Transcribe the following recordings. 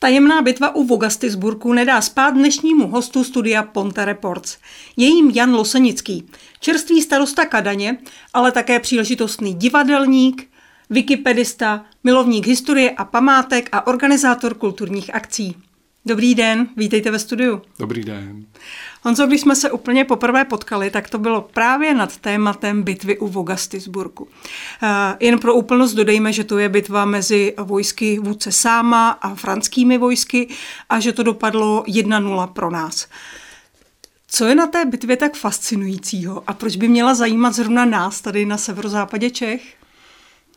Tajemná bitva u Vogastisburku nedá spát dnešnímu hostu studia Ponte Reports. Je jim Jan Losenický, čerstvý starosta Kadaně, ale také příležitostný divadelník, wikipedista, milovník historie a památek a organizátor kulturních akcí. Dobrý den, vítejte ve studiu. Dobrý den. Honzo, když jsme se úplně poprvé potkali, tak to bylo právě nad tématem bitvy u Vogastisburgu. Uh, jen pro úplnost dodejme, že to je bitva mezi vojsky vůdce Sáma a franskými vojsky a že to dopadlo 1-0 pro nás. Co je na té bitvě tak fascinujícího a proč by měla zajímat zrovna nás tady na severozápadě Čech?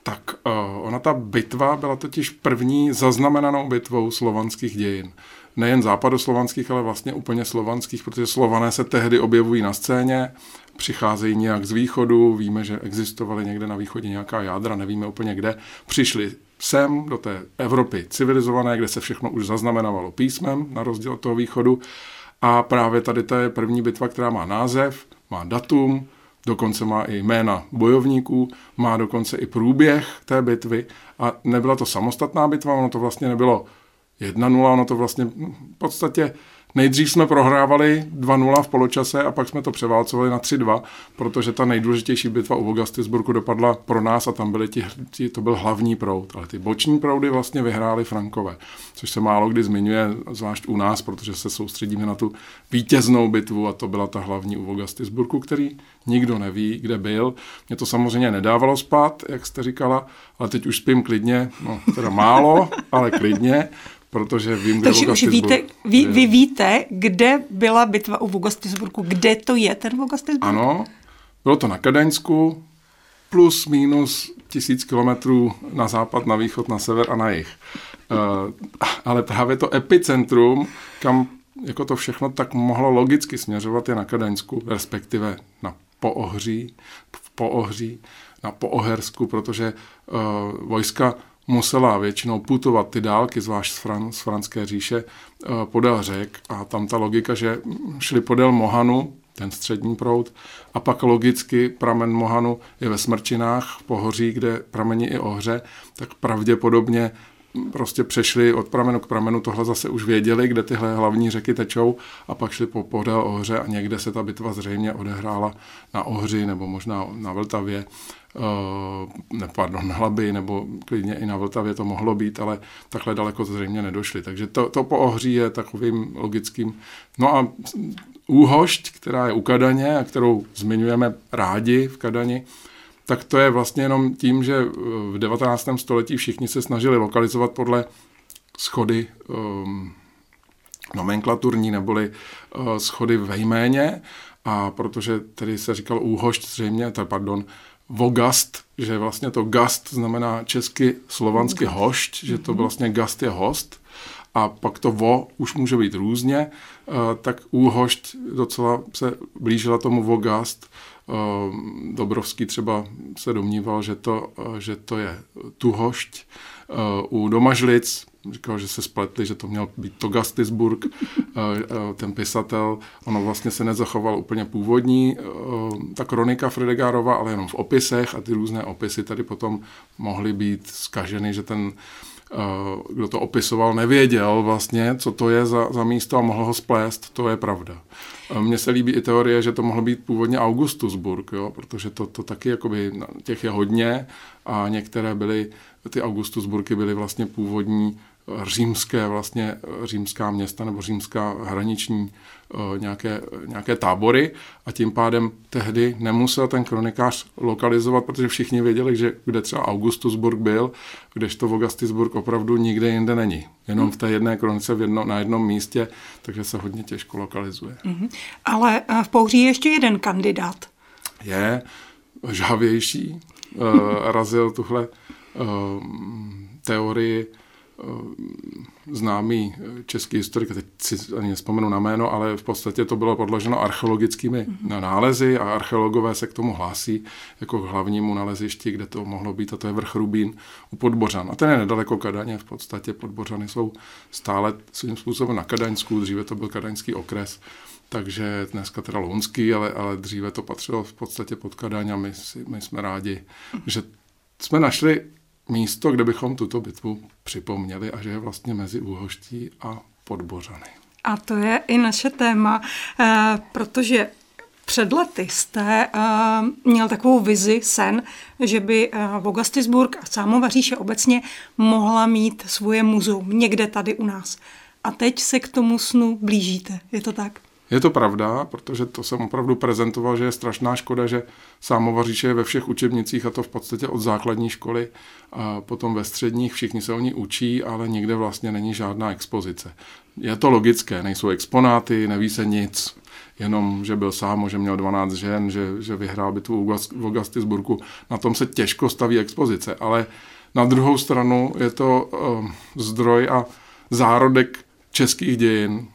Tak uh, ona ta bitva byla totiž první zaznamenanou bitvou slovanských dějin. Nejen západoslovanských, ale vlastně úplně slovanských, protože slované se tehdy objevují na scéně, přicházejí nějak z východu, víme, že existovaly někde na východě nějaká jádra, nevíme úplně kde, přišli sem do té Evropy civilizované, kde se všechno už zaznamenávalo písmem, na rozdíl od toho východu. A právě tady to je první bitva, která má název, má datum, dokonce má i jména bojovníků, má dokonce i průběh té bitvy a nebyla to samostatná bitva, ono to vlastně nebylo 1-0, ono to vlastně v podstatě Nejdřív jsme prohrávali 2-0 v poločase a pak jsme to převálcovali na 3-2, protože ta nejdůležitější bitva u Vogastisburgu dopadla pro nás a tam byly ti, ti, to byl hlavní proud. Ale ty boční proudy vlastně vyhráli Frankové, což se málo kdy zmiňuje, zvlášť u nás, protože se soustředíme na tu vítěznou bitvu a to byla ta hlavní u Vogastisburgu, který nikdo neví, kde byl. Mě to samozřejmě nedávalo spát, jak jste říkala, ale teď už spím klidně, no teda málo, ale klidně, protože vím, kde Takže už víte, vy, vy víte, kde byla bitva u Vogastisburgu, kde to je ten Vogastisburg? Ano, bylo to na Kadaňsku, plus minus tisíc kilometrů na západ, na východ, na sever a na jih. Uh, ale právě to epicentrum, kam jako to všechno tak mohlo logicky směřovat je na Kadaňsku, respektive na Poohří, v Poohří, na Poohersku, protože uh, vojska musela většinou putovat ty dálky, zvlášť z, Fran, z franské říše, eh, podél řek. A tam ta logika, že šli podél Mohanu, ten střední proud, a pak logicky pramen Mohanu je ve Smrčinách, v Pohoří, kde pramení i ohře, tak pravděpodobně prostě přešli od pramenu k pramenu, tohle zase už věděli, kde tyhle hlavní řeky tečou a pak šli po podél Ohře a někde se ta bitva zřejmě odehrála na Ohři nebo možná na Vltavě ne, pardon, na Hlaby, nebo klidně i na Vltavě to mohlo být, ale takhle daleko zřejmě nedošli. Takže to, to po ohří je takovým logickým. No a úhošť, která je u Kadaně a kterou zmiňujeme rádi v Kadani, tak to je vlastně jenom tím, že v 19. století všichni se snažili lokalizovat podle schody um, nomenklaturní neboli uh, schody ve jméně a protože tedy se říkal úhošť zřejmě, to pardon, vogast, že vlastně to gast znamená česky slovansky hošť, že to mhm. vlastně gast je host a pak to vo už může být různě, eh, tak úhošť docela se blížila tomu vogast. Eh, Dobrovský třeba se domníval, že to, eh, že to je tuhošť. U Domažlic říkal, že se spletli, že to měl být Togastisburg, eh, eh, ten pisatel, ono vlastně se nezachoval úplně původní, eh, ta kronika Fredegárova, ale jenom v opisech a ty různé opisy tady potom mohly být skaženy, že ten kdo to opisoval, nevěděl vlastně, co to je za, za místo a mohl ho splést, to je pravda. Mně se líbí i teorie, že to mohlo být původně Augustusburg, jo, protože to, to taky jakoby, těch je hodně a některé byly, ty Augustusburky byly vlastně původní římské vlastně římská města nebo římská hraniční eh, nějaké, nějaké tábory a tím pádem tehdy nemusel ten kronikář lokalizovat, protože všichni věděli, že kde třeba Augustusburg byl, kdežto Vogastisburg opravdu nikde jinde není. Jenom v té jedné kronice v jedno, na jednom místě, takže se hodně těžko lokalizuje. Mm-hmm. Ale eh, v Pouří je ještě jeden kandidát. Je žhavější, uh, razil tuhle uh, teorii Eh, známý eh, český historik, teď si ani nespomenu na jméno, ale v podstatě to bylo podloženo archeologickými mm-hmm. nálezy a archeologové se k tomu hlásí jako k hlavnímu nalezišti, kde to mohlo být, a to je vrch Rubín u Podbořan. A ten je nedaleko Kadaně, v podstatě Podbořany jsou stále svým způsobem na Kadaňsku, dříve to byl Kadaňský okres, takže dneska teda Lounský, ale, ale dříve to patřilo v podstatě pod Kadaň a my, si, my jsme rádi, mm-hmm. že jsme našli místo, kde bychom tuto bitvu připomněli a že je vlastně mezi Úhoští a Podbořany. A to je i naše téma, eh, protože před lety jste uh, měl takovou vizi, sen, že by uh, Vogastisburg a Sámova říše obecně mohla mít svoje muzeum někde tady u nás. A teď se k tomu snu blížíte, je to tak? Je to pravda, protože to jsem opravdu prezentoval, že je strašná škoda, že Sámova říše je ve všech učebnicích a to v podstatě od základní školy a potom ve středních všichni se o ní učí, ale nikde vlastně není žádná expozice. Je to logické, nejsou exponáty, neví se nic, jenom, že byl sám, že měl 12 žen, že, že vyhrál bitvu v Augustisburgu. Na tom se těžko staví expozice, ale na druhou stranu je to uh, zdroj a zárodek českých dějin,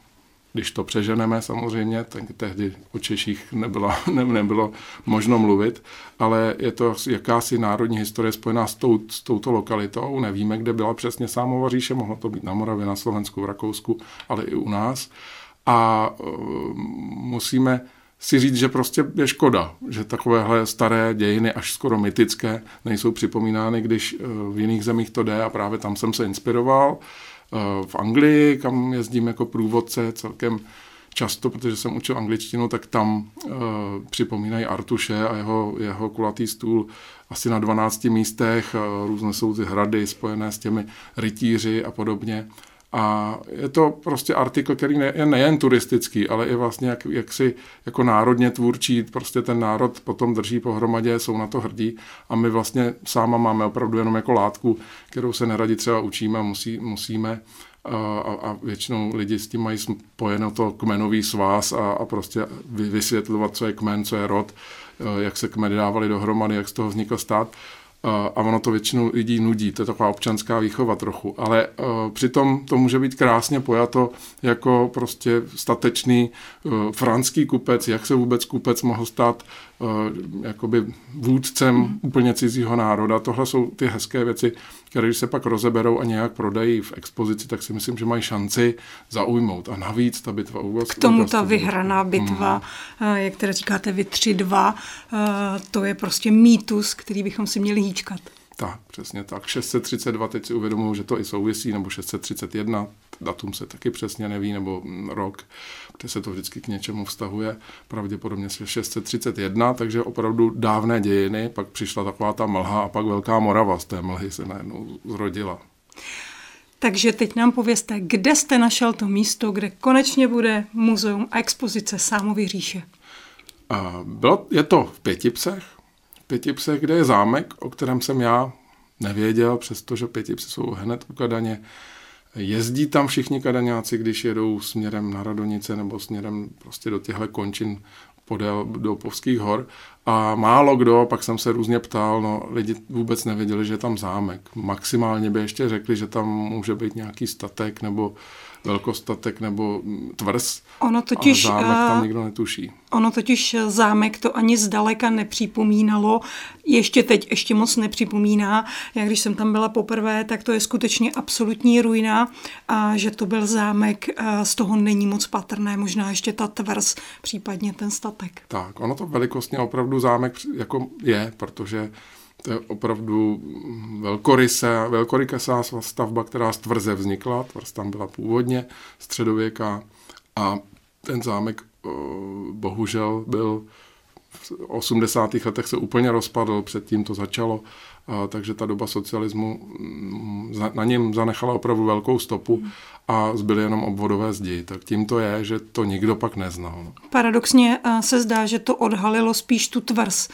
když to přeženeme samozřejmě, tak tehdy o Češích nebylo, ne, nebylo možno mluvit, ale je to jakási národní historie spojená s, tou, s touto lokalitou. Nevíme, kde byla přesně Sámova říše, mohlo to být na Moravě, na Slovensku, v Rakousku, ale i u nás. A uh, musíme si říct, že prostě je škoda, že takovéhle staré dějiny, až skoro mytické, nejsou připomínány, když uh, v jiných zemích to jde a právě tam jsem se inspiroval. Eh, v Anglii, kam jezdím jako průvodce celkem často, protože jsem učil angličtinu, tak tam uh, připomínají Artuše a jeho, jeho kulatý stůl asi na 12 místech. Uh, různé jsou ty hrady spojené s těmi rytíři a podobně. A je to prostě artikl, který ne, je nejen turistický, ale i vlastně jak, jak si jako národně tvůrčí, prostě ten národ potom drží pohromadě, jsou na to hrdí. A my vlastně sáma máme opravdu jenom jako látku, kterou se neradi třeba učíme, musí, musíme. A, a většinou lidi s tím mají spojeno to kmenový svaz a, a prostě vysvětlovat, co je kmen, co je rod, jak se kmeny dávali dohromady, jak z toho vznikl stát a ono to většinou lidí nudí, to je taková občanská výchova trochu, ale uh, přitom to může být krásně pojato jako prostě statečný uh, franský kupec, jak se vůbec kupec mohl stát jakoby vůdcem mm. úplně cizího národa. Tohle jsou ty hezké věci, které když se pak rozeberou a nějak prodají v expozici, tak si myslím, že mají šanci zaujmout. A navíc ta bitva u K tomu ta vyhraná bitva, mm. jak teda říkáte vy 3-2, to je prostě mýtus, který bychom si měli hýčkat. Tak, přesně tak. 632, teď si uvědomuji, že to i souvisí, nebo 631, datum se taky přesně neví, nebo rok, kde se to vždycky k něčemu vztahuje, pravděpodobně se 631, takže opravdu dávné dějiny, pak přišla taková ta mlha a pak Velká Morava z té mlhy se najednou zrodila. Takže teď nám povězte, kde jste našel to místo, kde konečně bude muzeum a expozice Sámovy říše? bylo, je to v Pětipsech, Pětipse, kde je zámek, o kterém jsem já nevěděl, přestože Pětipse jsou hned u Kadaně. Jezdí tam všichni kadaňáci, když jedou směrem na Radonice nebo směrem prostě do těchto končin podél do Povských hor a málo kdo, pak jsem se různě ptal, no lidi vůbec nevěděli, že je tam zámek. Maximálně by ještě řekli, že tam může být nějaký statek nebo velkostatek nebo tvrz. Ono totiž, ale zámek tam eh, nikdo netuší. Ono totiž zámek to ani zdaleka nepřipomínalo, ještě teď ještě moc nepřipomíná. Já když jsem tam byla poprvé, tak to je skutečně absolutní ruina a že to byl zámek, eh, z toho není moc patrné, možná ještě ta tvrz, případně ten statek. Tak, ono to velikostně opravdu zámek jako je, protože to je opravdu velkorysá stavba, která z tvrze vznikla. Tvrz tam byla původně středověká a ten zámek bohužel byl v 80. letech se úplně rozpadl, předtím to začalo, a, takže ta doba socialismu mm, na něm zanechala opravdu velkou stopu a zbyly jenom obvodové zdi. Tak tím to je, že to nikdo pak neznal. No. Paradoxně se zdá, že to odhalilo spíš tu tvrz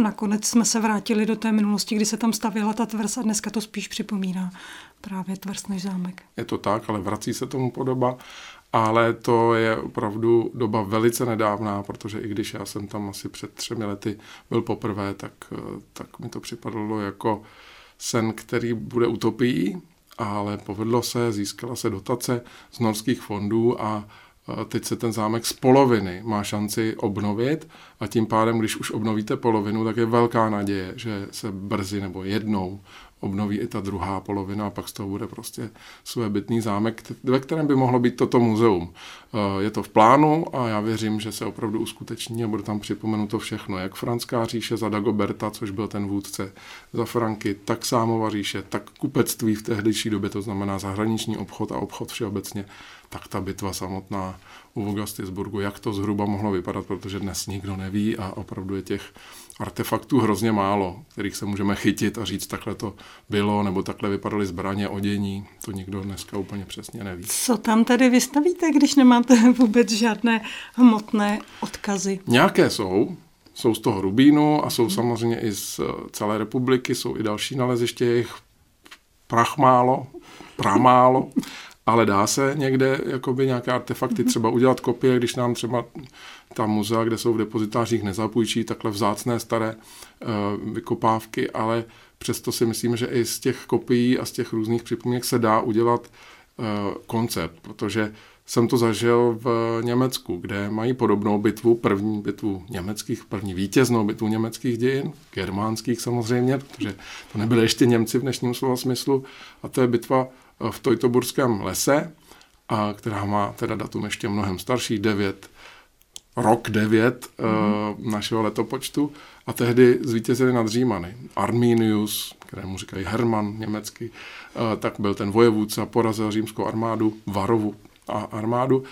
nakonec jsme se vrátili do té minulosti, kdy se tam stavěla ta tvrz a dneska to spíš připomíná právě tvrz než zámek. Je to tak, ale vrací se tomu podoba, ale to je opravdu doba velice nedávná, protože i když já jsem tam asi před třemi lety byl poprvé, tak, tak mi to připadalo jako sen, který bude utopií, ale povedlo se, získala se dotace z norských fondů a teď se ten zámek z poloviny má šanci obnovit. A tím pádem, když už obnovíte polovinu, tak je velká naděje, že se brzy nebo jednou obnoví i ta druhá polovina a pak z toho bude prostě bytný zámek, ve kterém by mohlo být toto muzeum. Eh, je to v plánu a já věřím, že se opravdu uskuteční a bude tam připomenuto všechno, jak Franská říše za Dagoberta, což byl ten vůdce za Franky, tak Sámova říše, tak kupectví v tehdejší době, to znamená zahraniční obchod a obchod všeobecně, tak ta bitva samotná u Vogastisburgu, jak to zhruba mohlo vypadat, protože dnes nikdo neví a opravdu je těch artefaktů hrozně málo, kterých se můžeme chytit a říct, takhle to bylo, nebo takhle vypadaly zbraně, odění. To nikdo dneska úplně přesně neví. Co tam tedy vystavíte, když nemáte vůbec žádné hmotné odkazy? Nějaké jsou. Jsou z toho Rubínu a jsou hmm. samozřejmě i z celé republiky, jsou i další naleziště, jejich prach málo, pramálo ale dá se někde jakoby nějaké artefakty třeba udělat kopie, když nám třeba ta muzea, kde jsou v depozitářích, nezapůjčí takhle vzácné staré uh, vykopávky, ale přesto si myslím, že i z těch kopií a z těch různých připomínek se dá udělat uh, koncept, protože jsem to zažil v Německu, kde mají podobnou bitvu, první bitvu německých, první vítěznou bitvu německých dějin, germánských samozřejmě, protože to nebyly ještě Němci v dnešním slova smyslu, a to je bitva v Tojtoburském lese, a která má teda datum ještě mnohem starší, 9, rok 9 mm-hmm. uh, našeho letopočtu a tehdy zvítězili nad Římany. Arminius, kterému říkají Herman německy, uh, tak byl ten vojevůdce a porazil římskou armádu, Varovu a armádu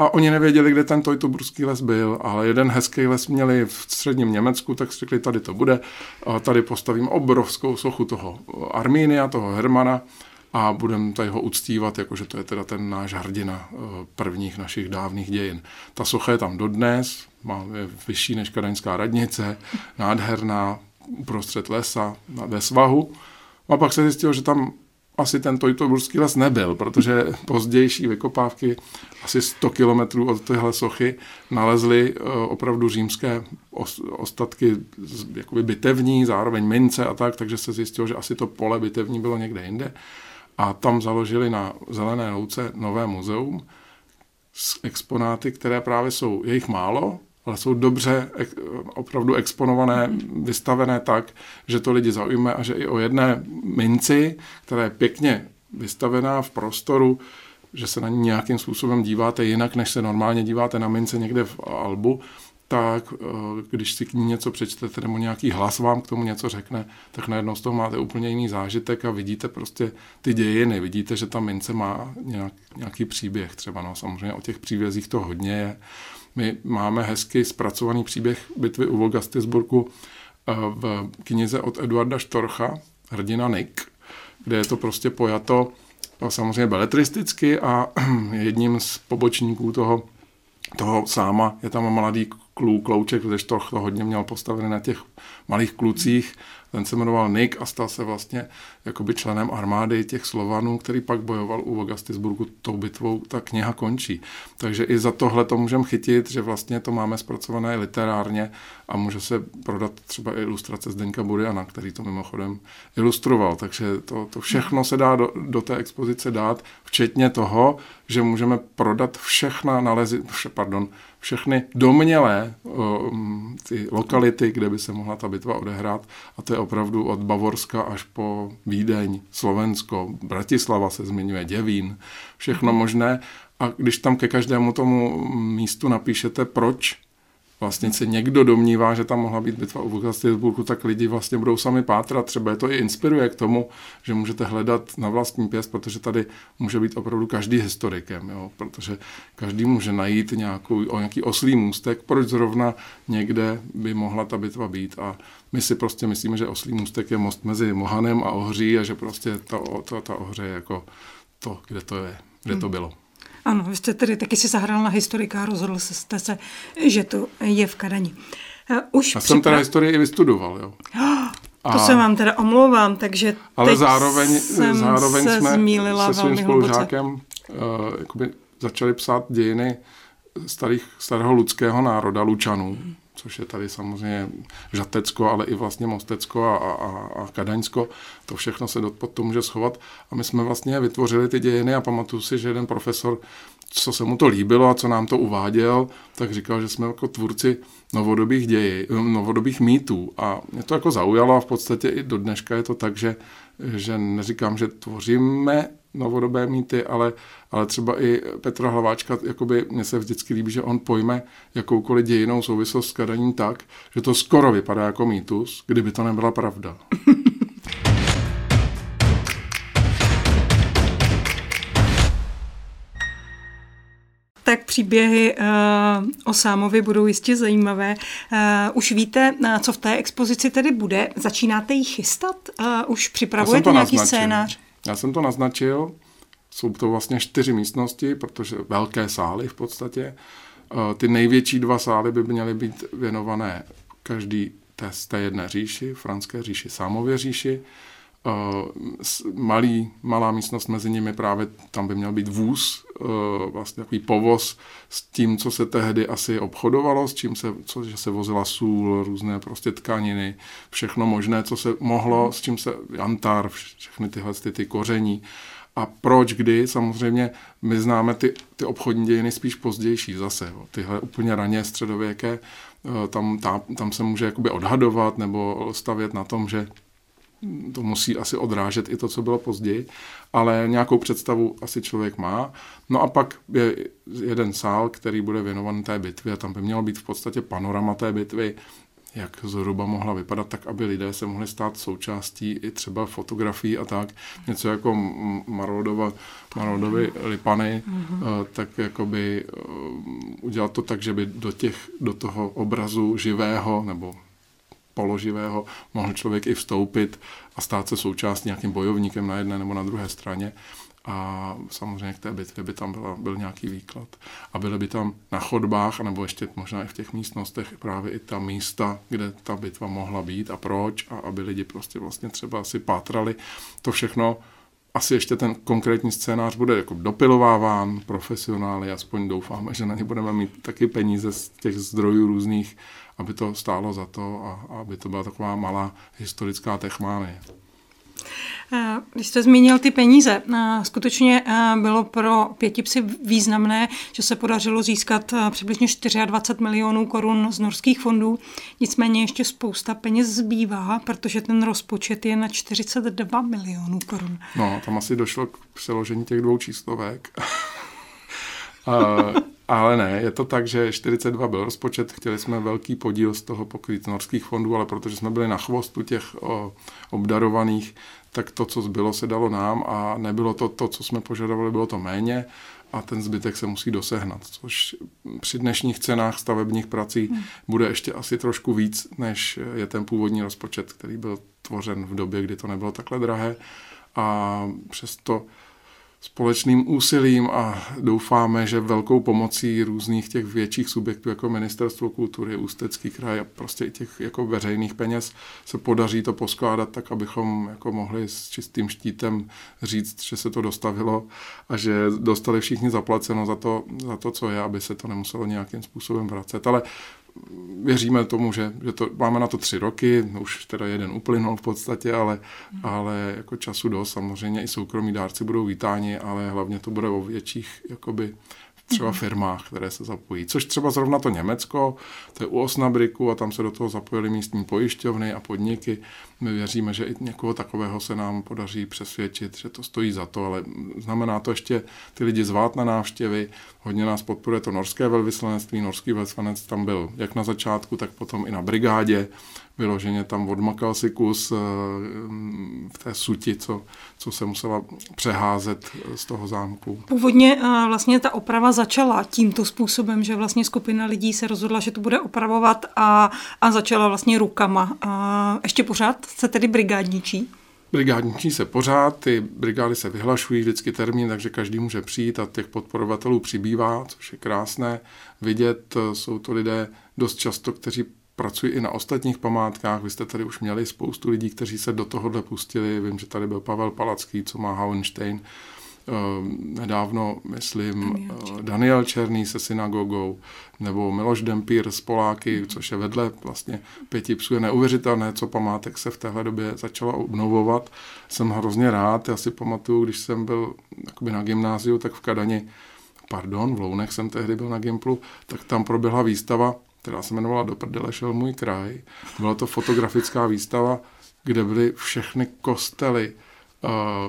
a oni nevěděli, kde ten Tojtoburský les byl, ale jeden hezký les měli v středním Německu, tak řekli, tady to bude. Tady postavím obrovskou sochu toho Armínia, toho Hermana a budeme tady ho uctívat, jakože to je teda ten náš hrdina eh, prvních našich dávných dějin. Ta socha je tam dodnes, má, je vyšší než kadaňská radnice, nádherná, uprostřed lesa, ve svahu. A pak se zjistilo, že tam asi ten Tojtoburský les nebyl, protože pozdější vykopávky asi 100 kilometrů od téhle sochy nalezly eh, opravdu římské ostatky jakoby bitevní, zároveň mince a tak, takže se zjistilo, že asi to pole bitevní bylo někde jinde a tam založili na Zelené louce nové muzeum s exponáty, které právě jsou, je jich málo, ale jsou dobře opravdu exponované, vystavené tak, že to lidi zaujme a že i o jedné minci, která je pěkně vystavená v prostoru, že se na ní nějakým způsobem díváte jinak, než se normálně díváte na mince někde v albu, tak eh, když si k ní něco přečtete nebo nějaký hlas vám k tomu něco řekne, tak najednou z toho máte úplně jiný zážitek a vidíte prostě ty dějiny, vidíte, že ta mince má nějak, nějaký příběh třeba, no samozřejmě o těch příbězích to hodně je. My máme hezky zpracovaný příběh bitvy u Volgastisburgu eh, v knize od Eduarda Štorcha, Hrdina Nick, kde je to prostě pojato samozřejmě beletristicky a jedním z pobočníků toho toho sáma, je tam mladý klů, klouček, protože to, to hodně měl postavený na těch malých klucích. Ten se jmenoval Nick a stal se vlastně jakoby členem armády těch Slovanů, který pak bojoval u Vogastisburgu tou bitvou, ta kniha končí. Takže i za tohle to můžeme chytit, že vlastně to máme zpracované literárně a může se prodat třeba ilustrace Zdenka Buriana, který to mimochodem ilustroval. Takže to, to všechno se dá do, do té expozice dát, včetně toho, že můžeme prodat všechna nalezy, pardon, všechny domnělé ty lokality, kde by se mohla ta bitva odehrát. A to je opravdu od Bavorska až po Vídeň, Slovensko, Bratislava se zmiňuje, Děvín, všechno možné. A když tam ke každému tomu místu napíšete, proč vlastně se někdo domnívá, že tam mohla být bitva u Vulkastilburgu, tak lidi vlastně budou sami pátrat. Třeba je to i inspiruje k tomu, že můžete hledat na vlastní pěst, protože tady může být opravdu každý historikem, jo? protože každý může najít nějakou, o nějaký oslý můstek, proč zrovna někde by mohla ta bitva být. A my si prostě myslíme, že oslý můstek je most mezi Mohanem a Ohří a že prostě ta, ta, ta Ohře je jako to, kde to je, kde to hmm. Ano, vy jste tedy taky si zahrál na historika a rozhodl jste se, že to je v Kadani. Eh, už Já jsem teda historii i vystudoval, jo. To a, se vám teda omlouvám, takže Ale zároveň, jsem zároveň se jsme se svým spolužákem uh, jakoby začali psát dějiny starých, starého ludského národa, Lučanů. Hmm což je tady samozřejmě Žatecko, ale i vlastně Mostecko a, a, a Kadaňsko. To všechno se pod to může schovat. A my jsme vlastně vytvořili ty dějiny a pamatuju si, že jeden profesor, co se mu to líbilo a co nám to uváděl, tak říkal, že jsme jako tvůrci novodobých dějí, novodobých mýtů. A mě to jako zaujalo a v podstatě i do dneška je to tak, že že neříkám, že tvoříme novodobé mýty, ale, ale třeba i Petra Hlaváčka, jakoby mně se vždycky líbí, že on pojme jakoukoliv dějinou souvislost s kadaním tak, že to skoro vypadá jako mýtus, kdyby to nebyla pravda. tak příběhy uh, o Sámovi budou jistě zajímavé. Uh, už víte, uh, co v té expozici tedy bude? Začínáte ji chystat? Už připravujete nějaký naznačil. scénář? Já jsem to naznačil. Jsou to vlastně čtyři místnosti, protože velké sály v podstatě. Ty největší dva sály by měly být věnované každý té, té jedné říši, franské říši, Sámově říši. Malý, malá místnost mezi nimi právě tam by měl být vůz, vlastně takový povoz s tím, co se tehdy asi obchodovalo, s čím se, co, že se vozila sůl, různé prostě tkaniny, všechno možné, co se mohlo, s čím se jantar, všechny tyhle ty, ty koření. A proč, kdy, samozřejmě my známe ty, ty obchodní dějiny spíš pozdější zase, jo. tyhle úplně raně středověké, uh, tam, tam, tam se může jakoby odhadovat nebo stavět na tom, že to musí asi odrážet i to, co bylo později, ale nějakou představu asi člověk má. No a pak je jeden sál, který bude věnovan té bitvě a tam by mělo být v podstatě panorama té bitvy, jak zhruba mohla vypadat, tak aby lidé se mohli stát součástí i třeba fotografií a tak. Něco jako Marodova, Marodovi Lipany, mm-hmm. tak jakoby eh, udělat to tak, že by do, těch, do toho obrazu živého nebo položivého mohl člověk i vstoupit a stát se součástí nějakým bojovníkem na jedné nebo na druhé straně. A samozřejmě k té bitvě by tam byla, byl nějaký výklad. A byly by tam na chodbách, nebo ještě možná i v těch místnostech právě i ta místa, kde ta bitva mohla být a proč, a aby lidi prostě vlastně třeba si pátrali. To všechno asi ještě ten konkrétní scénář bude jako dopilováván profesionály, aspoň doufáme, že na ně budeme mít taky peníze z těch zdrojů různých aby to stálo za to a, aby to byla taková malá historická techmánie. Když jste zmínil ty peníze, skutečně bylo pro pětipsy významné, že se podařilo získat přibližně 24 milionů korun z norských fondů. Nicméně ještě spousta peněz zbývá, protože ten rozpočet je na 42 milionů korun. No, tam asi došlo k přeložení těch dvou číslovek. Ale ne, je to tak, že 42 byl rozpočet, chtěli jsme velký podíl z toho pokrýt z norských fondů, ale protože jsme byli na chvostu těch o, obdarovaných, tak to, co zbylo, se dalo nám a nebylo to to, co jsme požadovali, bylo to méně a ten zbytek se musí dosehnat, což při dnešních cenách stavebních prací hmm. bude ještě asi trošku víc, než je ten původní rozpočet, který byl tvořen v době, kdy to nebylo takhle drahé a přesto společným úsilím a doufáme, že velkou pomocí různých těch větších subjektů jako Ministerstvo kultury, Ústecký kraj a prostě i těch jako veřejných peněz se podaří to poskládat tak, abychom jako mohli s čistým štítem říct, že se to dostavilo a že dostali všichni zaplaceno za to, za to co je, aby se to nemuselo nějakým způsobem vracet. Ale věříme tomu, že, že to, máme na to tři roky, už teda jeden uplynul v podstatě, ale, ale jako času dost, samozřejmě i soukromí dárci budou vítáni, ale hlavně to bude o větších jakoby třeba firmách, které se zapojí. Což třeba zrovna to Německo, to je u Osnabriku a tam se do toho zapojily místní pojišťovny a podniky. My věříme, že i někoho takového se nám podaří přesvědčit, že to stojí za to, ale znamená to ještě ty lidi zvát na návštěvy. Hodně nás podporuje to norské velvyslanectví. Norský velvyslanec tam byl jak na začátku, tak potom i na brigádě vyloženě tam odmakal si kus eh, v té suti, co, co se musela přeházet z toho zámku. Původně eh, vlastně ta oprava začala tímto způsobem, že vlastně skupina lidí se rozhodla, že to bude opravovat a, a začala vlastně rukama. A ještě pořád se tedy brigádničí? Brigádničí se pořád, ty brigády se vyhlašují vždycky termín, takže každý může přijít a těch podporovatelů přibývá, což je krásné vidět. Jsou to lidé dost často, kteří pracuji i na ostatních památkách. Vy jste tady už měli spoustu lidí, kteří se do tohohle pustili. Vím, že tady byl Pavel Palacký, co má Hauenstein. Eh, nedávno, myslím, Daniel, Daniel Černý se synagogou, nebo Miloš Dempír z Poláky, což je vedle vlastně pěti psů. Je neuvěřitelné, co památek se v téhle době začalo obnovovat. Jsem hrozně rád. Já si pamatuju, když jsem byl na gymnáziu, tak v Kadani, pardon, v Lounech jsem tehdy byl na Gimplu, tak tam proběhla výstava která se jmenovala Do prdele šel můj kraj. Byla to fotografická výstava, kde byly všechny kostely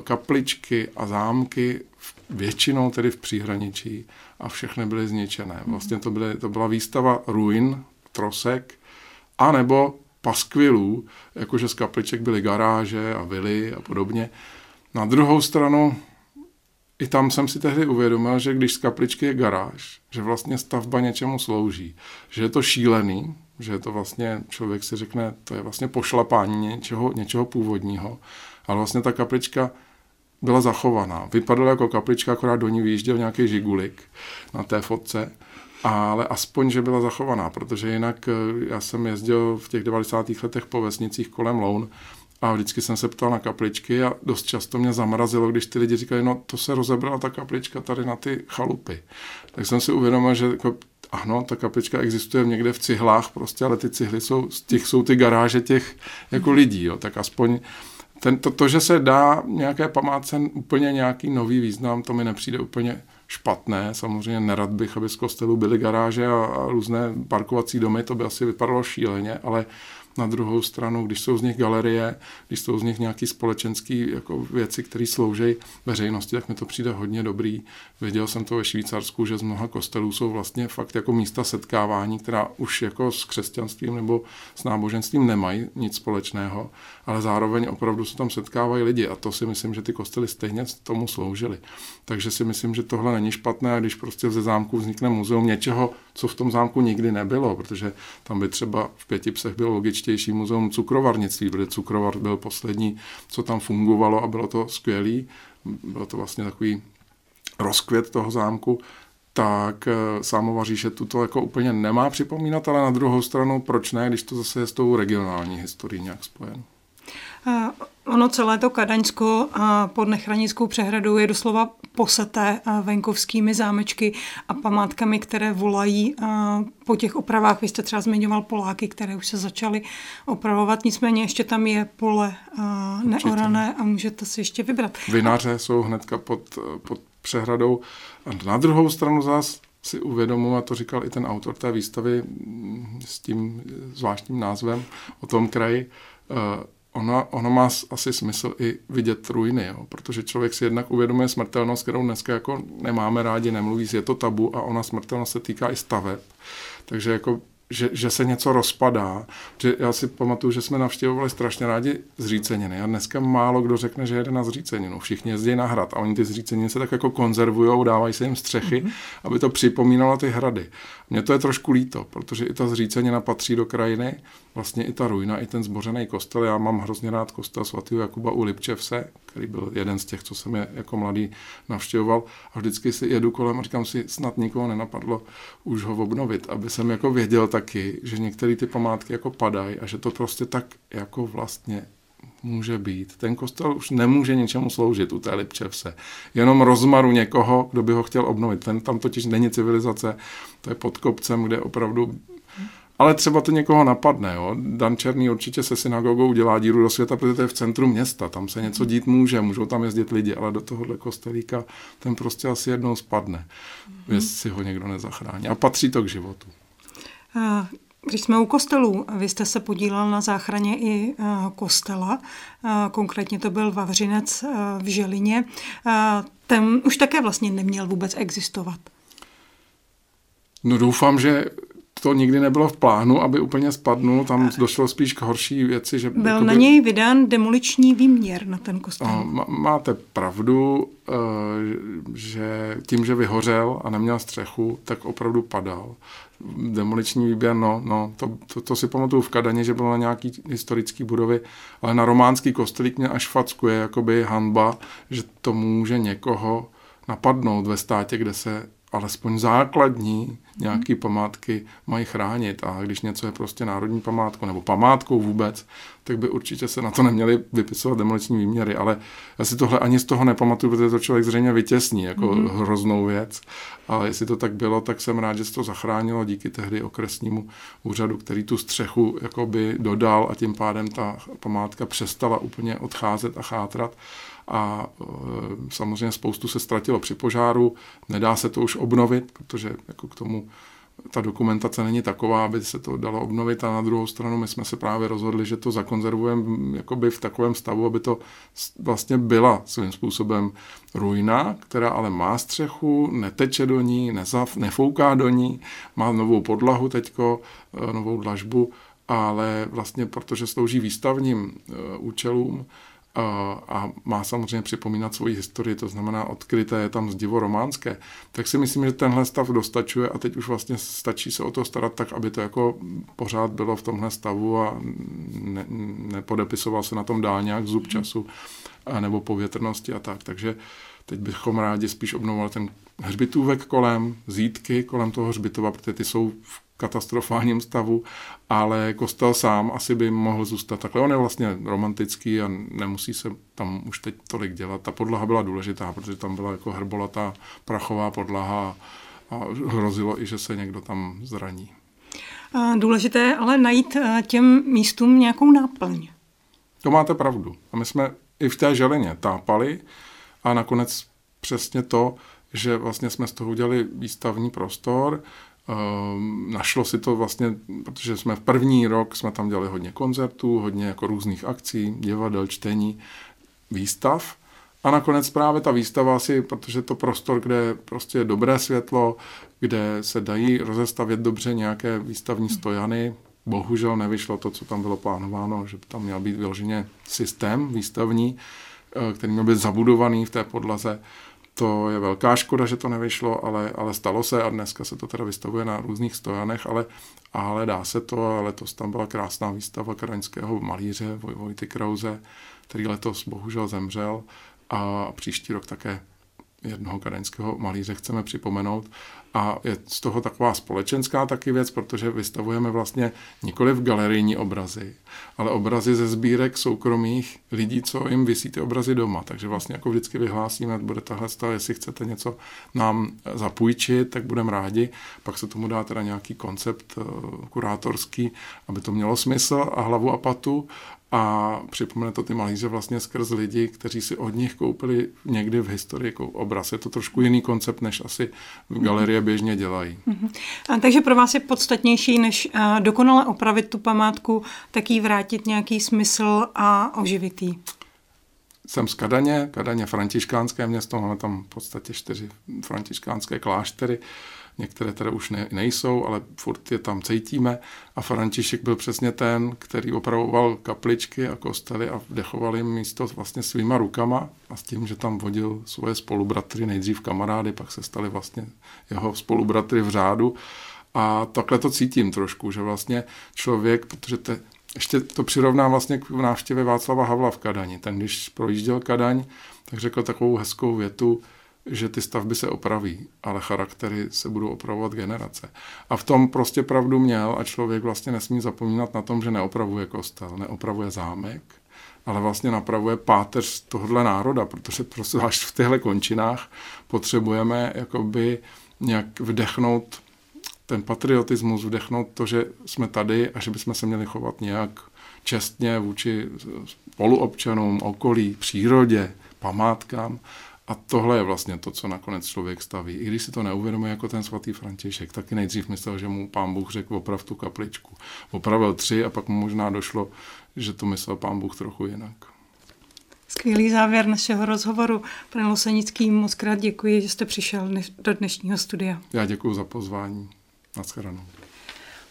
kapličky a zámky, většinou tedy v příhraničí a všechny byly zničené. Vlastně to, byly, to byla výstava ruin, trosek, anebo paskvilů, jakože z kapliček byly garáže a vily a podobně. Na druhou stranu, i tam jsem si tehdy uvědomil, že když z kapličky je garáž, že vlastně stavba něčemu slouží, že je to šílený, že je to vlastně, člověk si řekne, to je vlastně pošlapání něčeho, něčeho původního, ale vlastně ta kaplička byla zachovaná. Vypadala jako kaplička, akorát do ní vyjížděl nějaký žigulik na té fotce, ale aspoň, že byla zachovaná, protože jinak eh, já jsem jezdil v těch 90. letech po vesnicích kolem Loun a vždycky jsem se ptal na kapličky a dost často mě zamrazilo, když ty lidi říkali, no to se rozebrala ta kaplička tady na ty chalupy. Tak jsem si uvědomil, že jako, ano, ta kaplička existuje někde v cihlách prostě, ale ty cihly jsou, z těch jsou ty garáže těch jako lidí, jo, tak aspoň ten, to, to, že se dá nějaké památce úplně nějaký nový význam, to mi nepřijde úplně špatné. Samozřejmě nerad bych, aby z kostelu byly garáže a, a různé parkovací domy, to by asi vypadalo šíleně, ale na druhou stranu, když jsou z nich galerie, když jsou z nich nějaké společenské jako věci, které slouží veřejnosti, tak mi to přijde hodně dobrý. Viděl jsem to ve Švýcarsku, že z mnoha kostelů jsou vlastně fakt jako místa setkávání, která už jako s křesťanstvím nebo s náboženstvím nemají nic společného, ale zároveň opravdu se tam setkávají lidi a to si myslím, že ty kostely stejně tomu sloužily. Takže si myslím, že tohle není špatné, když prostě ze zámku vznikne muzeum něčeho, co v tom zámku nikdy nebylo, protože tam by třeba v pěti psech bylo logičtější muzeum cukrovarnictví, protože cukrovar byl poslední, co tam fungovalo a bylo to skvělý. Bylo to vlastně takový rozkvět toho zámku, tak eh, Sámova říše tuto jako úplně nemá připomínat, ale na druhou stranu proč ne, když to zase je s tou regionální historií nějak spojeno. Ono celé to Kadaňsko pod Nechranickou přehradou je doslova poseté venkovskými zámečky a památkami, které volají po těch opravách. Vy jste třeba zmiňoval Poláky, které už se začaly opravovat, nicméně ještě tam je pole neorané a můžete si ještě vybrat. Vinaře jsou hnedka pod, pod přehradou. A na druhou stranu zás si uvědomuji, a to říkal i ten autor té výstavy s tím zvláštním názvem o tom kraji, ono, ono má asi smysl i vidět ruiny, jo? protože člověk si jednak uvědomuje smrtelnost, kterou dneska jako nemáme rádi, nemluví, je to tabu a ona smrtelnost se týká i staveb. Takže jako že, že se něco rozpadá. Že já si pamatuju, že jsme navštěvovali strašně rádi zříceniny a dneska málo kdo řekne, že jede na zříceninu. Všichni jezdí na hrad a oni ty zříceniny se tak jako konzervují, dávají se jim střechy, mm-hmm. aby to připomínalo ty hrady. Mně to je trošku líto, protože i ta zřícenina patří do krajiny, vlastně i ta ruina, i ten zbořený kostel. Já mám hrozně rád kostel svatého Jakuba u Lipčevse, který byl jeden z těch, co jsem je jako mladý navštěvoval. A vždycky si jedu kolem a říkám si, snad nikoho nenapadlo už ho obnovit, aby jsem jako věděl taky, že některé ty památky jako padají a že to prostě tak jako vlastně může být. Ten kostel už nemůže ničemu sloužit u té Lipčevse. Jenom rozmaru někoho, kdo by ho chtěl obnovit. Ten tam totiž není civilizace, to je pod kopcem, kde opravdu ale třeba to někoho napadne. Jo? Dan Černý určitě se synagogou dělá díru do světa, protože to je v centru města, tam se něco dít může, můžou tam jezdit lidi, ale do tohohle kostelíka ten prostě asi jednou spadne, mm-hmm. jestli ho někdo nezachrání. A patří to k životu. Když jsme u kostelů, vy jste se podílel na záchraně i kostela, konkrétně to byl Vavřinec v Želině. Ten už také vlastně neměl vůbec existovat. No doufám, že to nikdy nebylo v plánu, aby úplně spadnul, tam došlo spíš k horší věci. Že Byl jakoby, na něj vydán demoliční výměr na ten kostel. Máte pravdu, eh, že tím, že vyhořel a neměl střechu, tak opravdu padal. Demoliční výběr, no, no to, to, to si pamatuju v Kadani, že bylo na nějaký historický budovy, ale na románský kostelík mě až fackuje jakoby hanba, že to může někoho napadnout ve státě, kde se alespoň základní nějaké památky mají chránit. A když něco je prostě národní památkou nebo památkou vůbec, tak by určitě se na to neměli vypisovat demoliční výměry, ale já si tohle ani z toho nepamatuju, protože to člověk zřejmě vytěsní jako mm-hmm. hroznou věc, ale jestli to tak bylo, tak jsem rád, že se to zachránilo díky tehdy okresnímu úřadu, který tu střechu jakoby dodal a tím pádem ta památka přestala úplně odcházet a chátrat. A e, samozřejmě spoustu se ztratilo při požáru, nedá se to už obnovit, protože jako k tomu ta dokumentace není taková, aby se to dalo obnovit. A na druhou stranu my jsme se právě rozhodli, že to zakonzervujeme jakoby v takovém stavu, aby to vlastně byla svým způsobem ruina, která ale má střechu, neteče do ní, nezav, nefouká do ní, má novou podlahu teďko, eh, novou dlažbu, ale vlastně protože slouží výstavním eh, účelům, a, a má samozřejmě připomínat svoji historii, to znamená odkryté je tam zdivo románské, tak si myslím, že tenhle stav dostačuje a teď už vlastně stačí se o to starat tak, aby to jako pořád bylo v tomhle stavu a ne, nepodepisoval se na tom dál nějak zub času a nebo povětrnosti a tak. Takže teď bychom rádi spíš obnovovali ten hřbitůvek kolem, zítky kolem toho hřbitova, protože ty jsou v katastrofálním stavu, ale kostel sám asi by mohl zůstat takhle. On je vlastně romantický a nemusí se tam už teď tolik dělat. Ta podlaha byla důležitá, protože tam byla jako hrbolatá prachová podlaha a hrozilo i, že se někdo tam zraní. Důležité je ale najít eh, těm místům nějakou náplň. To máte pravdu. A my jsme i v té želině tápali a nakonec přesně to, že vlastně jsme z toho udělali výstavní prostor, našlo si to vlastně, protože jsme v první rok jsme tam dělali hodně koncertů, hodně jako různých akcí, divadel, čtení, výstav. A nakonec právě ta výstava si, protože to prostor, kde prostě je dobré světlo, kde se dají rozestavět dobře nějaké výstavní stojany, bohužel nevyšlo to, co tam bylo plánováno, že tam měl být vyloženě systém výstavní, eh, který měl být zabudovaný v té podlaze, to je velká škoda, že to nevyšlo, ale, ale stalo se a dneska se to teda vystavuje na různých stojanech, ale, ale dá se to letos tam byla krásná výstava kraňského malíře Vojty Krause, který letos bohužel zemřel a příští rok také jednoho kadaňského malíře chceme připomenout. A je z toho taková společenská taky věc, protože vystavujeme vlastně nikoli v galerijní obrazy, ale obrazy ze sbírek soukromých lidí, co jim vysí ty obrazy doma. Takže vlastně jako vždycky vyhlásíme, bude tahle stav, jestli chcete něco nám zapůjčit, tak budeme rádi. Pak se tomu dá teda nějaký koncept eh, kurátorský, aby to mělo smysl a hlavu a patu a připomene to ty malíře vlastně skrz lidi, kteří si od nich koupili někdy v historii jako obraz. Je to trošku jiný koncept, než asi v galerie běžně dělají. Mm-hmm. A takže pro vás je podstatnější, než uh, dokonale opravit tu památku, tak jí vrátit nějaký smysl a oživit jí. Jsem z Kadaně, Kadaně františkánské město, máme tam v podstatě čtyři františkánské kláštery. Uh, Některé teda už ne, nejsou, ale furt je tam cítíme. A František byl přesně ten, který opravoval kapličky a kostely a vdechoval jim místo vlastně svýma rukama a s tím, že tam vodil svoje spolubratry, nejdřív kamarády, pak se stali vlastně jeho spolubratry v řádu. A takhle to cítím trošku, že vlastně člověk, protože te, ještě to přirovnám vlastně k návštěvě Václava Havla v Kadani. Ten, když projížděl Kadaň, tak řekl takovou hezkou větu, že ty stavby se opraví, ale charaktery se budou opravovat generace. A v tom prostě pravdu měl a člověk vlastně nesmí zapomínat na tom, že neopravuje kostel, neopravuje zámek, ale vlastně napravuje páteř tohohle národa, protože prostě až v těchto končinách potřebujeme jakoby nějak vdechnout ten patriotismus, vdechnout to, že jsme tady a že bychom se měli chovat nějak čestně vůči spoluobčanům, okolí, přírodě, památkám a tohle je vlastně to, co nakonec člověk staví. I když si to neuvědomuje jako ten svatý František, taky nejdřív myslel, že mu pán Bůh řekl oprav tu kapličku. Opravil tři a pak mu možná došlo, že to myslel pán Bůh trochu jinak. Skvělý závěr našeho rozhovoru. Pane Losenický, moc krát děkuji, že jste přišel do dnešního studia. Já děkuji za pozvání. Naschledanou.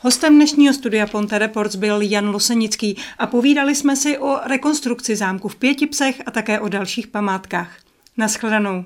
Hostem dnešního studia Ponte Reports byl Jan Losenický a povídali jsme si o rekonstrukci zámku v Pětipsech a také o dalších památkách. Naschledanou.